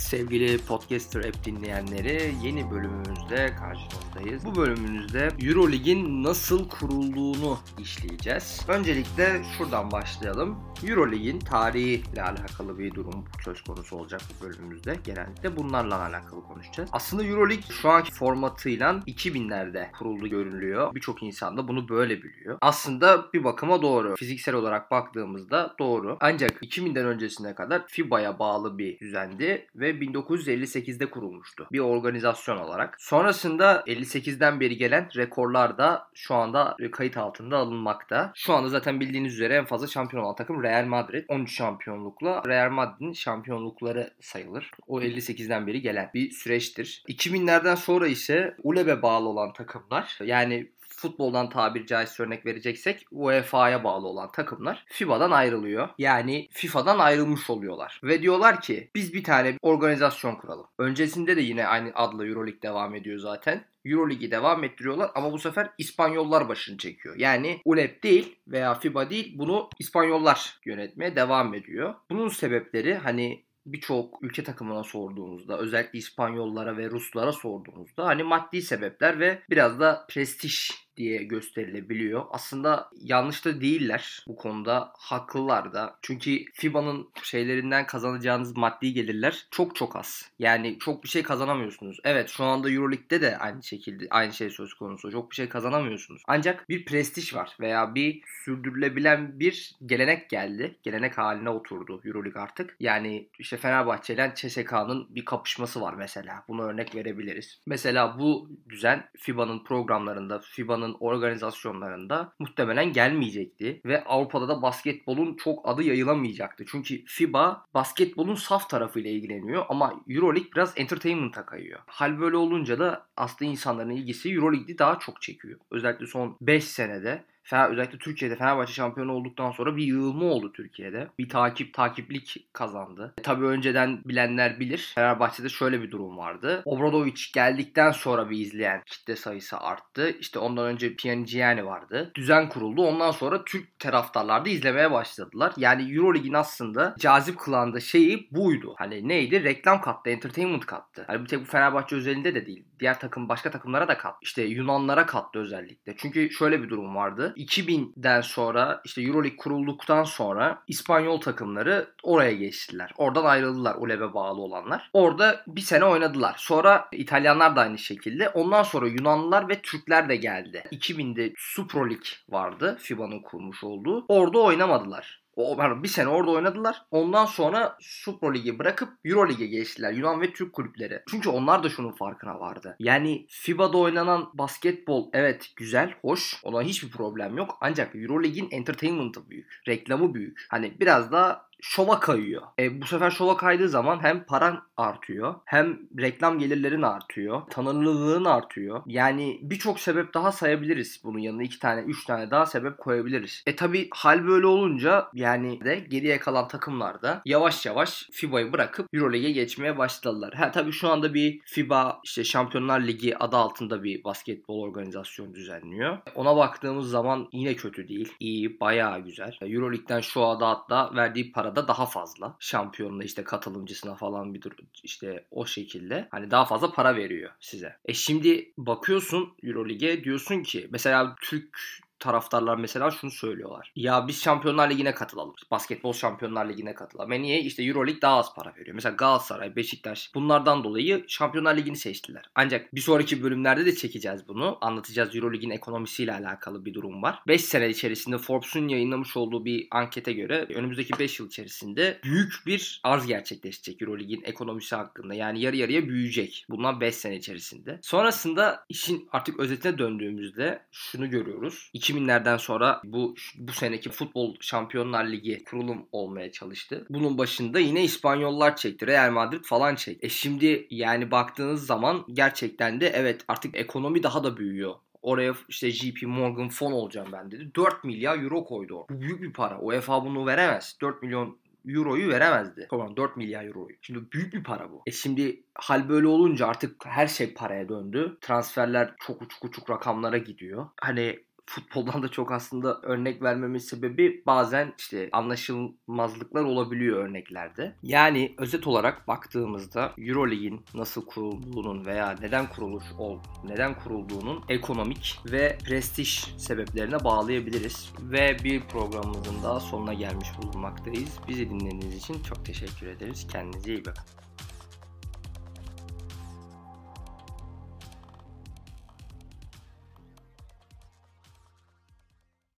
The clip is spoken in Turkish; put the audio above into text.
sevgili Podcaster App dinleyenleri yeni bölümümüzde karşınızdayız. Bu bölümümüzde Eurolig'in nasıl kurulduğunu işleyeceğiz. Öncelikle şuradan başlayalım. Eurolig'in tarihiyle alakalı bir durum söz konusu olacak bu bölümümüzde. Genellikle bunlarla alakalı konuşacağız. Aslında Eurolig şu anki formatıyla 2000'lerde kuruldu görünüyor. Birçok insan da bunu böyle biliyor. Aslında bir bakıma doğru. Fiziksel olarak baktığımızda doğru. Ancak 2000'den öncesine kadar FIBA'ya bağlı bir düzendi ve 1958'de kurulmuştu. Bir organizasyon olarak. Sonrasında 58'den beri gelen rekorlar da şu anda kayıt altında alınmakta. Şu anda zaten bildiğiniz üzere en fazla şampiyon olan takım Real Madrid. 13 şampiyonlukla Real Madrid'in şampiyonlukları sayılır. O 58'den beri gelen bir süreçtir. 2000'lerden sonra ise ULEB'e bağlı olan takımlar yani futboldan tabir caizse örnek vereceksek UEFA'ya bağlı olan takımlar FIBA'dan ayrılıyor. Yani FIFA'dan ayrılmış oluyorlar. Ve diyorlar ki biz bir tane organizasyon kuralım. Öncesinde de yine aynı adla Euroleague devam ediyor zaten. Euroligi devam ettiriyorlar ama bu sefer İspanyollar başını çekiyor. Yani ULEP değil veya FIBA değil bunu İspanyollar yönetmeye devam ediyor. Bunun sebepleri hani birçok ülke takımına sorduğunuzda özellikle İspanyollara ve Ruslara sorduğunuzda hani maddi sebepler ve biraz da prestij diye gösterilebiliyor. Aslında yanlış da değiller bu konuda. Haklılar da. Çünkü FIBA'nın şeylerinden kazanacağınız maddi gelirler çok çok az. Yani çok bir şey kazanamıyorsunuz. Evet şu anda Euroleague'de de aynı şekilde aynı şey söz konusu. Çok bir şey kazanamıyorsunuz. Ancak bir prestij var veya bir sürdürülebilen bir gelenek geldi. Gelenek haline oturdu Euroleague artık. Yani işte Fenerbahçe ile CSK'nın bir kapışması var mesela. Bunu örnek verebiliriz. Mesela bu düzen FIBA'nın programlarında, FIBA'nın organizasyonlarında muhtemelen gelmeyecekti. Ve Avrupa'da da basketbolun çok adı yayılamayacaktı. Çünkü FIBA basketbolun saf tarafıyla ilgileniyor ama Euroleague biraz entertainment'a kayıyor. Hal böyle olunca da aslında insanların ilgisi Euroleague'i daha çok çekiyor. Özellikle son 5 senede Fener, özellikle Türkiye'de Fenerbahçe şampiyonu olduktan sonra bir yığılma oldu Türkiye'de. Bir takip takiplik kazandı. E, tabii önceden bilenler bilir. Fenerbahçe'de şöyle bir durum vardı. Obradovic geldikten sonra bir izleyen kitle sayısı arttı. İşte ondan önce Pianigiani vardı. Düzen kuruldu. Ondan sonra Türk taraftarlar da izlemeye başladılar. Yani Euroleague'in aslında cazip kılandığı şeyi buydu. Hani neydi? Reklam kattı, entertainment kattı. Hani bir tek bu Fenerbahçe özelinde de değil. Diğer takım başka takımlara da kattı. İşte Yunanlara kattı özellikle. Çünkü şöyle bir durum vardı. 2000'den sonra işte Euroleague kurulduktan sonra İspanyol takımları oraya geçtiler. Oradan ayrıldılar ULEB'e bağlı olanlar. Orada bir sene oynadılar. Sonra İtalyanlar da aynı şekilde. Ondan sonra Yunanlılar ve Türkler de geldi. 2000'de Super League vardı FIBA'nın kurmuş olduğu. Orada oynamadılar. O, bir sene orada oynadılar. Ondan sonra Super Lig'i bırakıp Euro Lig'e geçtiler. Yunan ve Türk kulüpleri. Çünkü onlar da şunun farkına vardı. Yani FIBA'da oynanan basketbol evet güzel, hoş. Ona hiçbir problem yok. Ancak Euro Lig'in entertainment'ı büyük. Reklamı büyük. Hani biraz daha şova kayıyor. E, bu sefer şova kaydığı zaman hem paran artıyor hem reklam gelirlerin artıyor. Tanınırlığın artıyor. Yani birçok sebep daha sayabiliriz bunun yanına. iki tane, üç tane daha sebep koyabiliriz. E tabi hal böyle olunca yani de geriye kalan takımlar da yavaş yavaş FIBA'yı bırakıp Euroleague'e geçmeye başladılar. Ha tabi şu anda bir FIBA işte Şampiyonlar Ligi adı altında bir basketbol organizasyonu düzenliyor. Ona baktığımız zaman yine kötü değil. İyi, bayağı güzel. Euroleague'den şu anda hatta verdiği para arada daha fazla. Şampiyonla işte katılımcısına falan bir dur işte o şekilde. Hani daha fazla para veriyor size. E şimdi bakıyorsun Eurolig'e diyorsun ki mesela Türk taraftarlar mesela şunu söylüyorlar. Ya biz Şampiyonlar Ligi'ne katılalım. Basketbol Şampiyonlar Ligi'ne katılalım. E niye? İşte Euroleague daha az para veriyor. Mesela Galatasaray, Beşiktaş bunlardan dolayı Şampiyonlar Ligi'ni seçtiler. Ancak bir sonraki bölümlerde de çekeceğiz bunu. Anlatacağız Euroleague'in ekonomisiyle alakalı bir durum var. 5 sene içerisinde Forbes'un yayınlamış olduğu bir ankete göre önümüzdeki 5 yıl içerisinde büyük bir arz gerçekleşecek Euroleague'in ekonomisi hakkında. Yani yarı yarıya büyüyecek. Bundan 5 sene içerisinde. Sonrasında işin artık özetine döndüğümüzde şunu görüyoruz. 2000'lerden sonra bu bu seneki futbol Şampiyonlar Ligi kurulum olmaya çalıştı. Bunun başında yine İspanyollar çekti. Real Madrid falan çekti. E şimdi yani baktığınız zaman gerçekten de evet artık ekonomi daha da büyüyor. Oraya işte JP Morgan fon olacağım ben dedi. 4 milyar euro koydu orada. Büyük bir para. UEFA bunu veremez. 4 milyon euroyu veremezdi. Pardon 4 milyar euroyu. Şimdi büyük bir para bu. E şimdi hal böyle olunca artık her şey paraya döndü. Transferler çok uçuk uçuk rakamlara gidiyor. Hani futboldan da çok aslında örnek vermemin sebebi bazen işte anlaşılmazlıklar olabiliyor örneklerde. Yani özet olarak baktığımızda Eurolig'in nasıl kurulduğunun veya neden kuruluş ol neden kurulduğunun ekonomik ve prestij sebeplerine bağlayabiliriz ve bir programımızın daha sonuna gelmiş bulunmaktayız. Bizi dinlediğiniz için çok teşekkür ederiz. Kendinize iyi bakın.